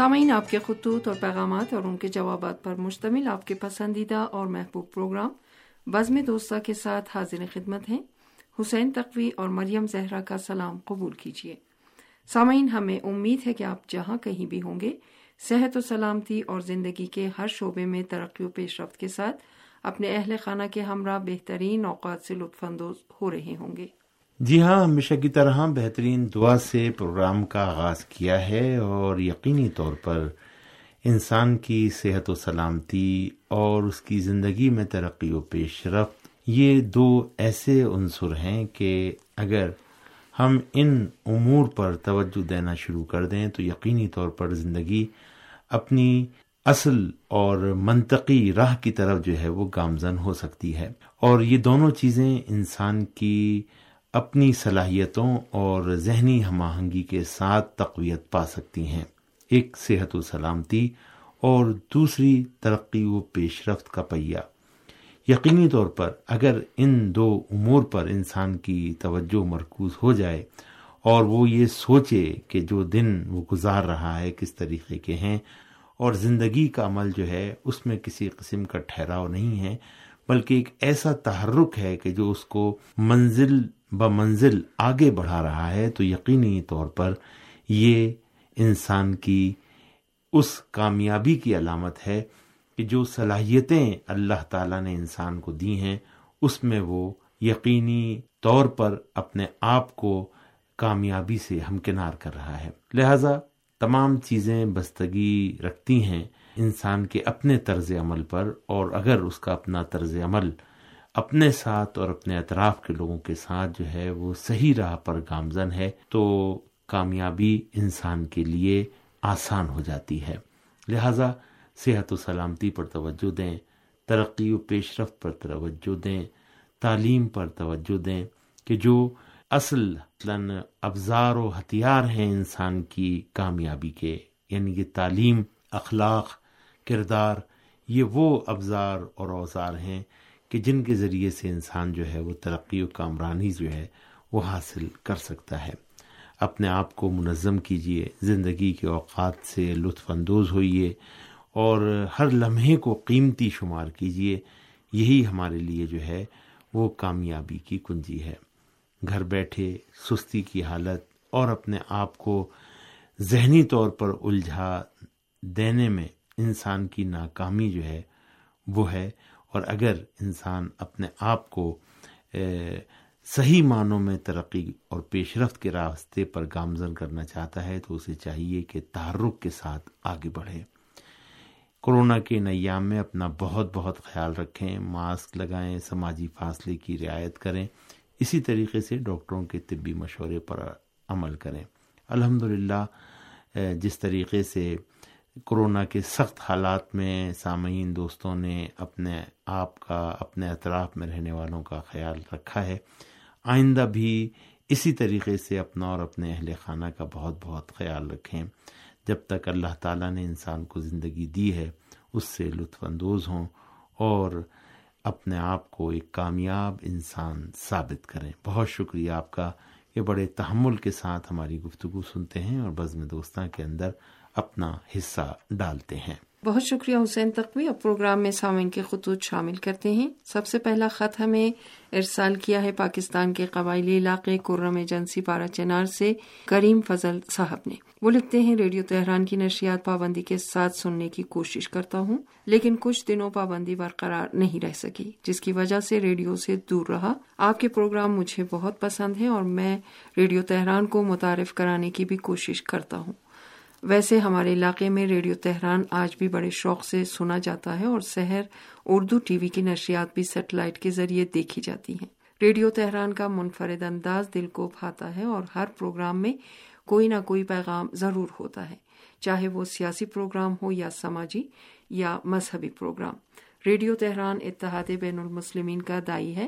سامعین، آپ کے خطوط اور پیغامات اور ان کے جوابات پر مشتمل آپ کے پسندیدہ اور محبوب پروگرام بزم دوستہ کے ساتھ حاضر خدمت ہیں۔ حسین تقوی اور مریم زہرا کا سلام قبول کیجیے۔ سامعین، ہمیں امید ہے کہ آپ جہاں کہیں بھی ہوں گے، صحت و سلامتی اور زندگی کے ہر شعبے میں ترقی و پیش رفت کے ساتھ اپنے اہل خانہ کے ہمراہ بہترین اوقات سے لطف اندوز ہو رہے ہوں گے۔ جی ہاں ہمیشہ کی طرح بہترین دعا سے پروگرام کا آغاز کیا ہے اور یقینی طور پر انسان کی صحت و سلامتی اور اس کی زندگی میں ترقی و پیش رفت، یہ دو ایسے عنصر ہیں کہ اگر ہم ان امور پر توجہ دینا شروع کر دیں تو یقینی طور پر زندگی اپنی اصل اور منطقی راہ کی طرف جو ہے وہ گامزن ہو سکتی ہے۔ اور یہ دونوں چیزیں انسان کی اپنی صلاحیتوں اور ذہنی ہم آہنگی کے ساتھ تقویت پا سکتی ہیں۔ ایک صحت و سلامتی اور دوسری ترقی و پیش رفت کا پہیا یقینی طور پر اگر ان دو امور پر انسان کی توجہ مرکوز ہو جائے اور وہ یہ سوچے کہ جو دن وہ گزار رہا ہے کس طریقے کے ہیں اور زندگی کا عمل جو ہے اس میں کسی قسم کا ٹھہراؤ نہیں ہے بلکہ ایک ایسا تحرک ہے کہ جو اس کو منزل بمنزل آگے بڑھا رہا ہے، تو یقینی طور پر یہ انسان کی اس کامیابی کی علامت ہے کہ جو صلاحیتیں اللہ تعالیٰ نے انسان کو دی ہیں، اس میں وہ یقینی طور پر اپنے آپ کو کامیابی سے ہمکنار کر رہا ہے۔ لہذا تمام چیزیں بستگی رکھتی ہیں انسان کے اپنے طرز عمل پر اور اگر اس کا اپنا طرز عمل اپنے ساتھ اور اپنے اطراف کے لوگوں کے ساتھ جو ہے وہ صحیح راہ پر گامزن ہے، تو کامیابی انسان کے لیے آسان ہو جاتی ہے۔ لہذا صحت و سلامتی پر توجہ دیں، ترقی و پیش رفت پر توجہ دیں، تعلیم پر توجہ دیں کہ جو اصل ابزار و ہتھیار ہیں انسان کی کامیابی کے یعنی کہ تعلیم، اخلاق کردار، یہ وہ ابزار اور اوزار ہیں کہ جن کے ذریعے سے انسان جو ہے وہ ترقی و کامرانی جو ہے وہ حاصل کر سکتا ہے۔ اپنے آپ کو منظم کیجیے زندگی کے اوقات سے لطف اندوز ہوئیے اور ہر لمحے کو قیمتی شمار کیجیے یہی ہمارے لیے جو ہے وہ کامیابی کی کنجی ہے۔ گھر بیٹھے، سستی کی حالت اور اپنے آپ کو ذہنی طور پر الجھا دینے میں انسان کی ناکامی جو ہے، وہ ہے۔ اور اگر انسان اپنے آپ کو صحیح معنوں میں ترقی اور پیش رفت کے راستے پر گامزن کرنا چاہتا ہے، تو اسے چاہیے کہ تحرک کے ساتھ آگے بڑھے۔ کورونا کے نیام میں اپنا بہت بہت خیال رکھیں، ماسک لگائیں، سماجی فاصلے کی رعایت کریں۔ اسی طریقے سے ڈاکٹروں کے طبی مشورے پر عمل کریں۔ الحمد جس طریقے سے کورونا کے سخت حالات میں سامعین دوستوں نے اپنے آپ کا، اپنے اطراف میں رہنے والوں کا خیال رکھا ہے۔ آئندہ بھی اسی طریقے سے اپنا اور اپنے اہل خانہ کا بہت بہت خیال رکھیں۔ جب تک اللہ تعالیٰ نے انسان کو زندگی دی ہے، اس سے لطف اندوز ہوں اور اپنے آپ کو ایک کامیاب انسان ثابت کریں۔ بہت شکریہ آپ کا۔ یہ بڑے تحمل کے ساتھ ہماری گفتگو سنتے ہیں اور بزم دوستاں کے اندر اپنا حصہ ڈالتے ہیں۔ بہت شکریہ حسین تقوی، اب پروگرام میں سامعین کے خطوط شامل کرتے ہیں۔ سب سے پہلا خط ہمیں ارسال کیا ہے پاکستان کے قبائلی علاقے کرم ایجنسی پارا چنار سے کریم فضل صاحب نے۔ وہ لکھتے ہیں، ریڈیو تہران کی نشریات پابندی کے ساتھ سننے کی کوشش کرتا ہوں، لیکن کچھ دنوں پابندی برقرار نہیں رہ سکی، جس کی وجہ سے ریڈیو سے دور رہا۔ آپ کے پروگرام مجھے بہت پسند ہیں اور میں ریڈیو تہران کو متعارف کرانے کی بھی کوشش کرتا ہوں۔ ویسے ہمارے علاقے میں ریڈیو تہران آج بھی بڑے شوق سے سنا جاتا ہے اور شہر اردو ٹی وی کی نشریات بھی سیٹلائٹ کے ذریعے دیکھی جاتی ہیں۔ ریڈیو تہران کا منفرد انداز دل کو بھاتا ہے اور ہر پروگرام میں کوئی نہ کوئی پیغام ضرور ہوتا ہے، چاہے وہ سیاسی پروگرام ہو یا سماجی یا مذہبی پروگرام۔ ریڈیو تہران اتحاد بین المسلمین کا دائی ہے۔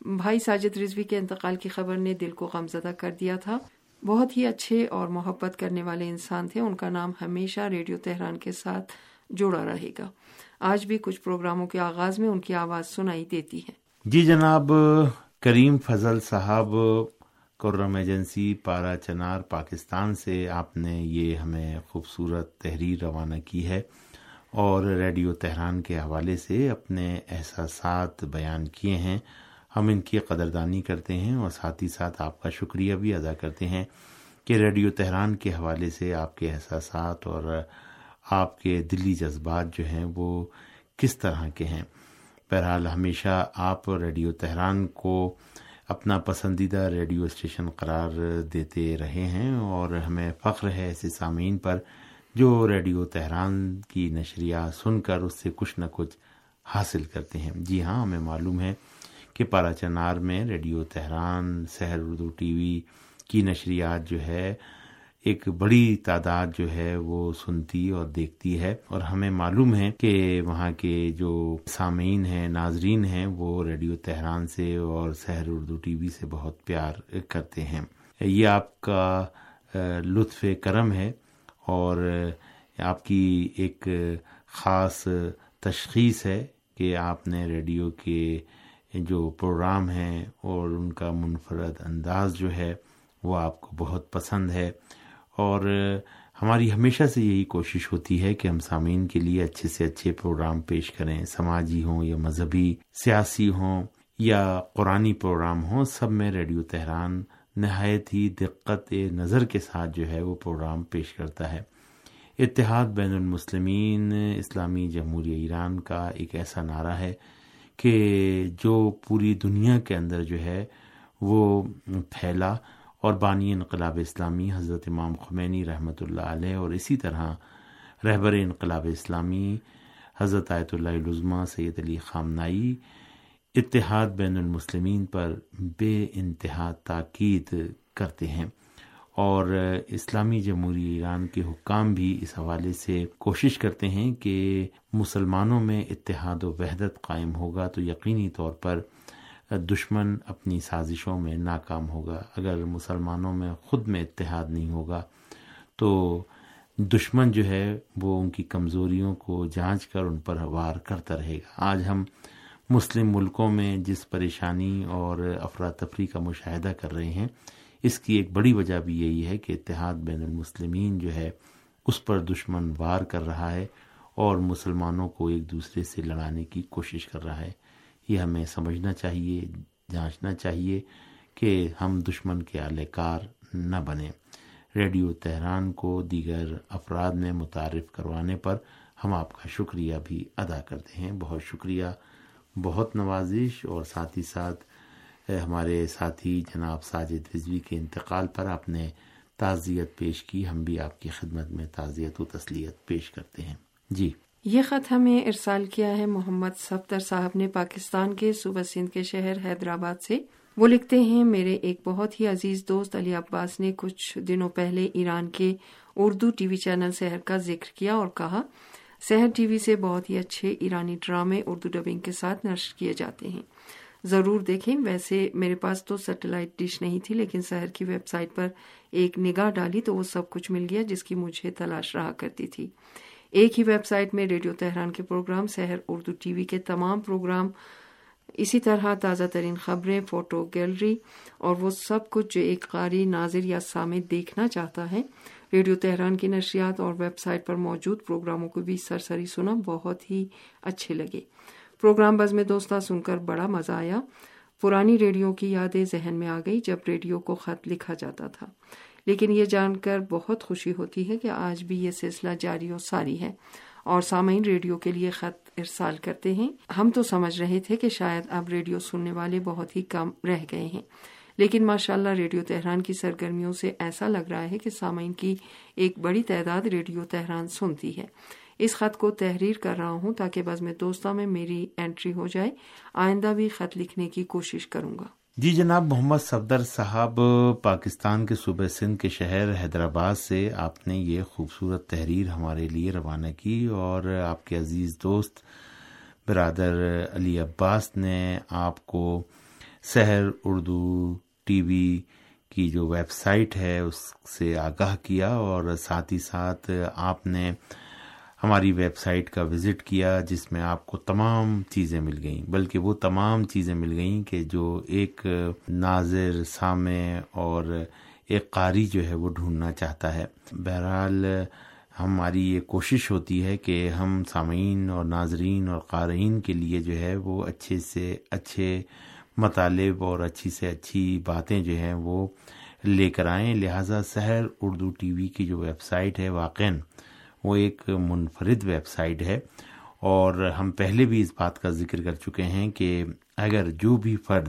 بھائی ساجد رضوی کے انتقال کی خبر نے دل کو غمزدہ کر دیا تھا۔ بہت ہی اچھے اور محبت کرنے والے انسان تھے۔ ان کا نام ہمیشہ ریڈیو تہران کے ساتھ جڑا رہے گا۔ آج بھی کچھ پروگراموں کے آغاز میں ان کی آواز سنائی دیتی ہے۔ جی جناب، کریم فضل صاحب کرم ایجنسی پارا چنار، پاکستان سے آپ نے یہ ہمیں خوبصورت تحریر روانہ کی ہے اور ریڈیو تہران کے حوالے سے اپنے احساسات بیان کیے ہیں۔ ہم ان کی قدردانی کرتے ہیں اور ساتھ ہی ساتھ آپ کا شکریہ بھی ادا کرتے ہیں کہ ریڈیو تہران کے حوالے سے آپ کے احساسات اور آپ کے دلی جذبات جو ہیں وہ کس طرح کے ہیں۔ بہرحال ہمیشہ آپ ریڈیو تہران کو اپنا پسندیدہ ریڈیو اسٹیشن قرار دیتے رہے ہیں اور ہمیں فخر ہے ایسے سامعین پر جو ریڈیو تہران کی نشریات سن کر اس سے کچھ نہ کچھ حاصل کرتے ہیں۔ جی ہاں ہمیں معلوم ہے کہ پارا چنار میں radio Tehran, Sahar Urdu T V کی نشریات جو ہے، ایک بڑی تعداد جو ہے وہ سنتی اور دیکھتی ہے اور ہمیں معلوم ہے کہ وہاں کے جو سامعین ہیں، ناظرین ہیں، وہ ریڈیو تہران سے اور سحر اردو ٹی وی سے بہت پیار کرتے ہیں۔ یہ آپ کا لطف کرم ہے اور آپ کی ایک خاص تشخیص ہے کہ آپ نے ریڈیو کے جو پروگرام ہیں اور ان کا منفرد انداز جو ہے وہ آپ کو بہت پسند ہے اور ہماری ہمیشہ سے یہی کوشش ہوتی ہے کہ ہم سامعین کے لیے اچھے سے اچھے پروگرام پیش کریں، سماجی ہوں یا مذہبی، سیاسی ہوں یا قرآنی پروگرام ہوں، سب میں ریڈیو تہران نہایت ہی دقت نظر کے ساتھ جو ہے وہ پروگرام پیش کرتا ہے۔ اتحاد بین المسلمین، اسلامی جمہوریہ ایران کا ایک ایسا نعرہ ہے کہ جو پوری دنیا کے اندر جو ہے وہ پھیلا اور بانی انقلاب اسلامی حضرت امام خمینی رحمۃ اللہ علیہ اور اسی طرح رہبر انقلاب اسلامی حضرت آیت اللہ علزمہ سید علی خامنائی اتحاد بین المسلمین پر بے انتہا تاکید کرتے ہیں۔ اور اسلامی جمہوری ایران کے حکام بھی اس حوالے سے کوشش کرتے ہیں کہ مسلمانوں میں اتحاد و وحدت قائم ہوگا تو یقینی طور پر دشمن اپنی سازشوں میں ناکام ہوگا۔ اگر مسلمانوں میں خود میں اتحاد نہیں ہوگا تو دشمن جو ہے وہ ان کی کمزوریوں کو جانچ کر ان پر وار کرتا رہے گا۔ آج ہم مسلم ملکوں میں جس پریشانی اور افراتفری کا مشاہدہ کر رہے ہیں اس کی ایک بڑی وجہ بھی یہی ہے کہ اتحاد بین المسلمین جو ہے، اس پر دشمن وار کر رہا ہے اور مسلمانوں کو ایک دوسرے سے لڑانے کی کوشش کر رہا ہے۔ یہ ہمیں سمجھنا چاہیے، جانچنا چاہیے کہ ہم دشمن کے اعلی کار نہ بنیں۔ ریڈیو تہران کو دیگر افراد میں متعارف کروانے پر ہم آپ کا شکریہ بھی ادا کرتے ہیں۔ بہت شکریہ۔ بہت نوازش اور ساتھ ہی ساتھ ہمارے ساتھی جناب ساجد رضوی کے انتقال پر آپ نے تعزیت پیش کی، ہم بھی آپ کی خدمت میں تعزیت و تسلیت پیش کرتے ہیں۔ جی۔ یہ خط ہمیں ارسال کیا ہے محمد صفدر صاحب نے پاکستان کے صوبہ سندھ کے شہر حیدرآباد سے۔ وہ لکھتے ہیں، میرے ایک بہت ہی عزیز دوست علی عباس نے کچھ دنوں پہلے ایران کے Urdu T V channel Sahar کا ذکر کیا اور کہا، سحر ٹی وی سے بہت ہی اچھے ایرانی ڈرامے اردو ڈبنگ کے ساتھ نشر کیے جاتے ہیں۔ ضرور دیکھیں۔ ویسے میرے پاس تو سیٹلائٹ ڈش نہیں تھی، لیکن شہر کی ویب سائٹ پر ایک نگاہ ڈالی تو وہ سب کچھ مل گیا جس کی مجھے تلاش رہا کرتی تھی۔ ایک ہی ویب سائٹ میں ریڈیو تہران کے پروگرام، سحر اردو ٹی وی کے تمام پروگرام، اسی طرح تازہ ترین خبریں، فوٹو گیلری، اور وہ سب کچھ جو ایک قاری ناظر یا سامع دیکھنا چاہتا ہے۔ ریڈیو تہران کی نشریات اور ویب سائٹ پر موجود پروگراموں کو بھی سرسری سنا بہت ہی اچھے لگے۔ پروگرام بز میں دوستہ سن کر بڑا مزہ آیا۔ پرانی ریڈیو کی یادیں ذہن میں آ گئی جب ریڈیو کو خط لکھا جاتا تھا۔ لیکن یہ جان کر بہت خوشی ہوتی ہے کہ آج بھی یہ سلسلہ جاری و ساری ہے اور سامعین ریڈیو کے لیے خط ارسال کرتے ہیں۔ ہم تو سمجھ رہے تھے کہ شاید اب ریڈیو سننے والے بہت ہی کم رہ گئے ہیں۔ لیکن ماشاء اللہ ریڈیو تہران کی سرگرمیوں سے ایسا لگ رہا ہے کہ سامعین کی ایک بڑی تعداد ریڈیو تہران سنتی ہے۔ اس خط کو تحریر کر رہا ہوں تاکہ بز میں دوستوں میں میری انٹری ہو جائے۔ آئندہ بھی خط لکھنے کی کوشش کروں گا۔ جی جناب، محمد صفدر صاحب، پاکستان کے صوبہ سندھ کے شہر حیدرآباد سے آپ نے یہ خوبصورت تحریر ہمارے لیے روانہ کی اور آپ کے عزیز دوست برادر علی عباس نے آپ کو سحر اردو ٹی وی کی جو ویب سائٹ ہے اس سے آگاہ کیا اور ساتھ ہی ساتھ آپ نے ہماری ویب سائٹ کا وزٹ کیا جس میں آپ کو تمام چیزیں مل گئیں۔ بلکہ وہ تمام چیزیں مل گئیں کہ جو ایک ناظر، سامع اور ایک قاری جو ہے وہ ڈھونڈنا چاہتا ہے۔ بہرحال ہماری یہ کوشش ہوتی ہے کہ ہم سامعین اور ناظرین اور قارئین کے لیے جو ہے وہ اچھے سے اچھے مطالب اور اچھی سے اچھی باتیں جو ہیں وہ لے کر آئیں۔ لہٰذا سحر اردو ٹی وی کی جو ویب سائٹ ہے واقع وہ ایک منفرد ویب سائٹ ہے اور ہم پہلے بھی اس بات کا ذکر کر چکے ہیں کہ اگر جو بھی فرد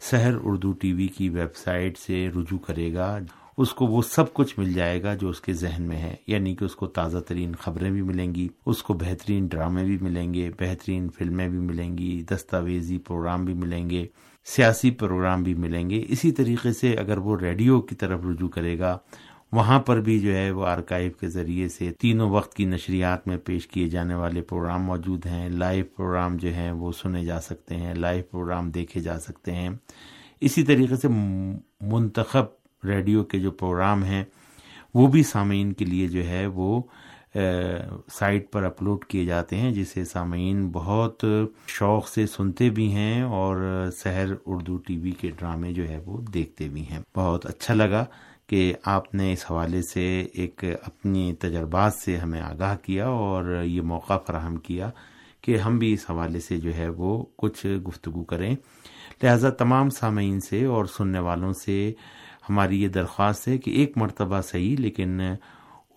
سحر اردو ٹی وی کی ویب سائٹ سے رجوع کرے گا، اس کو وہ سب کچھ مل جائے گا جو اس کے ذہن میں ہے۔ یعنی کہ اس کو تازہ ترین خبریں بھی ملیں گی، اس کو بہترین ڈرامے بھی ملیں گے، بہترین فلمیں بھی ملیں گی، دستاویزی پروگرام بھی ملیں گے، سیاسی پروگرام بھی ملیں گے۔ اسی طریقے سے اگر وہ ریڈیو کی طرف رجوع کرے گا وہاں پر بھی جو ہے وہ آرکائیو کے ذریعے سے تینوں وقت کی نشریات میں پیش کیے جانے والے پروگرام موجود ہیں۔ لائیو پروگرام جو ہیں وہ سنے جا سکتے ہیں لائیو پروگرام دیکھے جا سکتے ہیں۔ اسی طریقے سے منتخب ریڈیو کے جو پروگرام ہیں، وہ بھی سامعین کے لیے جو ہے وہ سائٹ پر اپلوڈ کیے جاتے ہیں، جسے سامعین بہت شوق سے سنتے بھی ہیں اور سحر اردو ٹی وی کے ڈرامے جو ہے وہ دیکھتے بھی ہیں۔ بہت اچھا لگا۔ کہ آپ نے اس حوالے سے ایک اپنی تجربات سے ہمیں آگاہ کیا اور یہ موقع فراہم کیا کہ ہم بھی اس حوالے سے جو ہے وہ کچھ گفتگو کریں۔ لہذا تمام سامعین سے اور سننے والوں سے ہماری یہ درخواست ہے کہ ایک مرتبہ صحیح، لیکن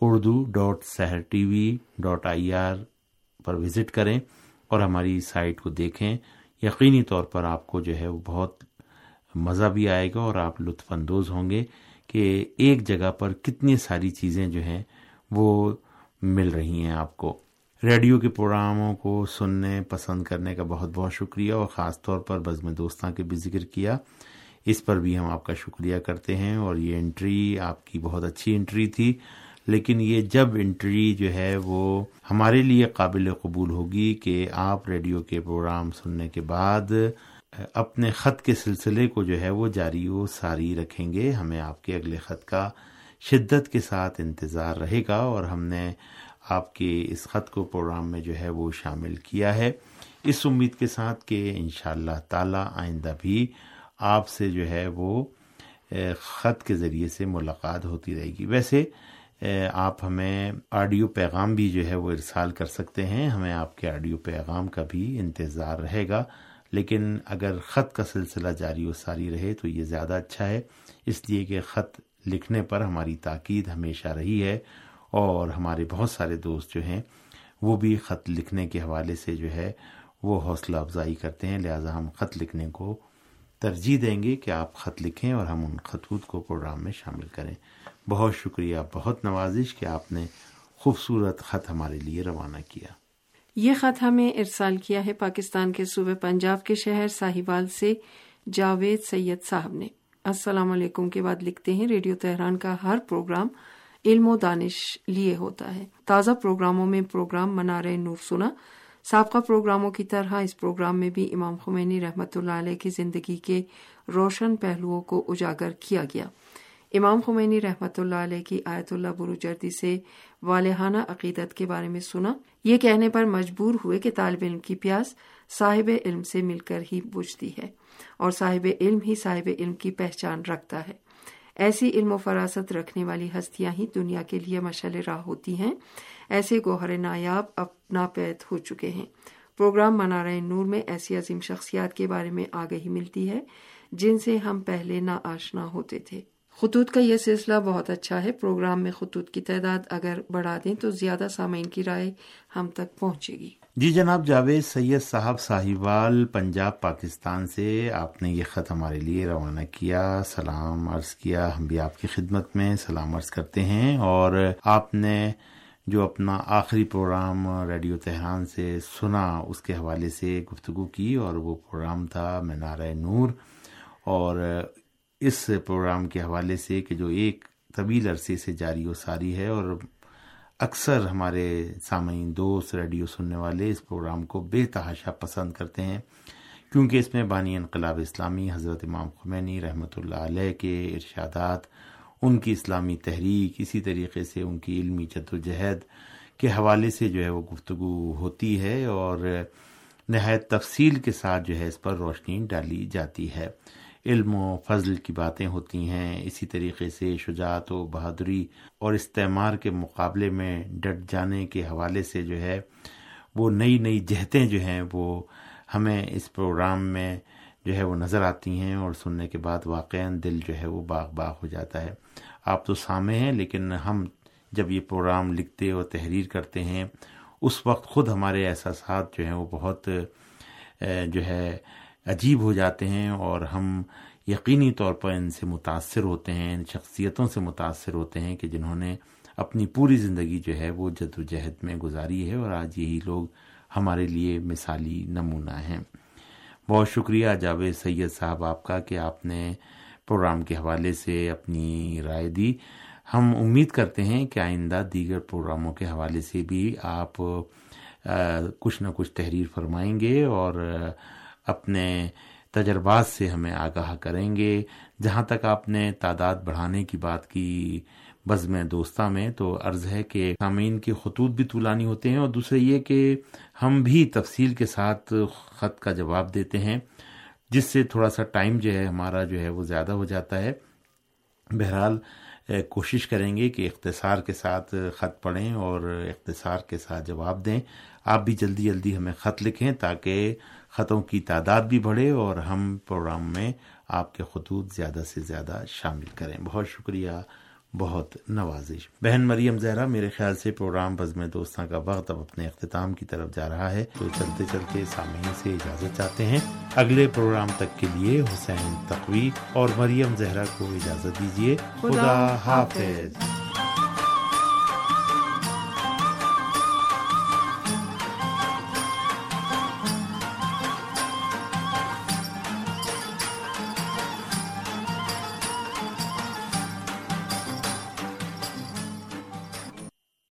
Urdu dot Sahar T V dot I R per visit کریں اور ہماری سائٹ کو دیکھیں۔ یقینی طور پر آپ کو جو ہے وہ بہت مزہ بھی آئے گا اور آپ لطف اندوز ہوں گے۔ کہ ایک جگہ پر کتنی ساری چیزیں جو ہیں وہ مل رہی ہیں آپ کو۔ ریڈیو کے پروگراموں کو سننے، پسند کرنے کا بہت بہت شکریہ اور خاص طور پر بزم دوستاں کے بھی ذکر کیا۔ اس پر بھی ہم آپ کا شکریہ کرتے ہیں اور یہ انٹری آپ کی بہت اچھی انٹری تھی۔ لیکن یہ جب انٹری جو ہے وہ ہمارے لیے قابل قبول ہوگی کہ آپ ریڈیو کے پروگرام سننے کے بعد اپنے خط کے سلسلے کو جو ہے وہ جاری و ساری رکھیں گے۔ ہمیں آپ کے اگلے خط کا شدت کے ساتھ انتظار رہے گا اور ہم نے آپ کے اس خط کو پروگرام میں جو ہے وہ شامل کیا ہے۔ اس امید کے ساتھ کہ ان شاء اللہ تعالی آئندہ بھی آپ سے جو ہے وہ خط کے ذریعے سے ملاقات ہوتی رہے گی۔ ویسے آپ ہمیں آڈیو پیغام بھی جو ہے وہ ارسال کر سکتے ہیں۔ ہمیں آپ کے آڈیو پیغام کا بھی انتظار رہے گا۔ لیکن اگر خط کا سلسلہ جاری و ساری رہے تو یہ زیادہ اچھا ہے۔ اس لیے کہ خط لکھنے پر ہماری تاکید ہمیشہ رہی ہے اور ہمارے بہت سارے دوست جو ہیں وہ بھی خط لکھنے کے حوالے سے جو ہے وہ حوصلہ افزائی کرتے ہیں۔ لہٰذا ہم خط لکھنے کو ترجیح دیں گے کہ آپ خط لکھیں اور ہم ان خطوط کو پروگرام میں شامل کریں۔ بہت شکریہ، بہت نوازش کہ آپ نے خوبصورت خط ہمارے لیے روانہ کیا۔ یہ خط ہمیں ارسال کیا ہے پاکستان کے صوبے پنجاب کے شہر ساہیوال سے جاوید سید صاحب نے۔ السلام علیکم کے بعد لکھتے ہیں، ریڈیو تہران کا ہر پروگرام علم و دانش لیے ہوتا ہے۔ تازہ پروگراموں میں پروگرام منار نور سنا۔ سابقہ پروگراموں کی طرح اس پروگرام میں بھی امام خمینی رحمت اللہ علیہ کی زندگی کے روشن پہلوؤں کو اجاگر کیا گیا۔ امام خمینی رحمت اللہ علیہ کی آیت اللہ بروجردی سے والہانہ عقیدت کے بارے میں سنا۔ یہ کہنے پر مجبور ہوئے کہ طالب علم کی پیاس صاحب علم سے مل کر ہی بجھتی ہے اور صاحب علم ہی صاحب علم کی پہچان رکھتا ہے۔ ایسی علم و فراست رکھنے والی ہستیاں ہی دنیا کے لیے مشل راہ ہوتی ہیں۔ ایسے گوہر نایاب اب ناپید ہو چکے ہیں۔ پروگرام منارہ نور میں ایسی عظیم شخصیات کے بارے میں آگہی ملتی ہے جن سے ہم پہلے نا آشنا ہوتے تھے۔ خطوط کا یہ سلسلہ بہت اچھا ہے۔ پروگرام میں خطوط کی تعداد اگر بڑھا دیں تو زیادہ سامعین کی رائے ہم تک پہنچے گی۔ جی جناب، جاوید سید صاحب ساہیوال، پنجاب، پاکستان سے آپ نے یہ خط ہمارے لیے روانہ کیا۔ سلام عرض کیا۔ ہم بھی آپ کی خدمت میں سلام عرض کرتے ہیں۔ اور آپ نے جو اپنا آخری پروگرام ریڈیو تہران سے سنا، اس کے حوالے سے گفتگو کی اور وہ پروگرام تھا مینار نور۔ اور اس پروگرام کے حوالے سے کہ جو ایک طویل عرصے سے جاری و ساری ہے اور اکثر ہمارے سامعین دوست، ریڈیو سننے والے اس پروگرام کو بے تحاشا پسند کرتے ہیں، کیونکہ اس میں بانی انقلاب اسلامی، حضرت امام خمینی رحمۃ اللہ علیہ کے ارشادات، ان کی اسلامی تحریک، اسی طریقے سے ان کی علمی جد و جہد کے حوالے سے جو ہے وہ گفتگو ہوتی ہے اور نہایت تفصیل کے ساتھ جو ہے اس پر روشنی ڈالی جاتی ہے۔ علم و فضل کی باتیں ہوتی ہیں، اسی طریقے سے شجاعت و بہادری اور استعمار کے مقابلے میں ڈٹ جانے کے حوالے سے جو ہے، وہ نئی نئی جہتیں جو ہیں، وہ ہمیں اس پروگرام میں جو ہے وہ نظر آتی ہیں اور سننے کے بعد واقع دل جو ہے وہ باغ باغ ہو جاتا ہے۔ آپ تو سامع ہیں، لیکن ہم جب یہ پروگرام لکھتے اور تحریر کرتے ہیں، اس وقت خود ہمارے احساسات جو ہیں وہ بہت جو ہے عجیب ہو جاتے ہیں اور ہم یقینی طور پر ان سے متاثر ہوتے ہیں، ان شخصیتوں سے متاثر ہوتے ہیں کہ جنہوں نے اپنی پوری زندگی جو ہے وہ جد و جہد میں گزاری ہے اور آج یہی لوگ ہمارے لیے مثالی نمونہ ہیں۔ بہت شکریہ جاوید سید صاحب آپ کا کہ آپ نے پروگرام کے حوالے سے اپنی رائے دی۔ ہم امید کرتے ہیں کہ آئندہ دیگر پروگراموں کے حوالے سے بھی آپ کچھ نہ کچھ تحریر فرمائیں گے اور اپنے تجربات سے ہمیں آگاہ کریں گے۔ جہاں تک آپ نے تعداد بڑھانے کی بات کی بزم دوستہ میں، تو عرض ہے کہ سامعین کے خطوط بھی طولانی ہوتے ہیں اور دوسرے یہ کہ ہم بھی تفصیل کے ساتھ خط کا جواب دیتے ہیں، جس سے تھوڑا سا ٹائم جو ہے ہمارا جو ہے وہ زیادہ ہو جاتا ہے۔ بہرحال کوشش کریں گے کہ اختصار کے ساتھ خط پڑھیں اور اختصار کے ساتھ جواب دیں۔ آپ بھی جلدی جلدی ہمیں خط لکھیں تاکہ خطوں کی تعداد بھی بڑھے اور ہم پروگرام میں آپ کے خطوط زیادہ سے زیادہ شامل کریں۔ بہت شکریہ، بہت نوازش۔ بہن مریم زہرا، میرے خیال سے پروگرام بزم دوستاں کا وقت اب اپنے اختتام کی طرف جا رہا ہے، تو چلتے چلتے سامعین سے اجازت چاہتے ہیں۔ اگلے پروگرام تک کے لیے حسین تقوی اور مریم زہرا کو اجازت دیجیے خدا حافظ۔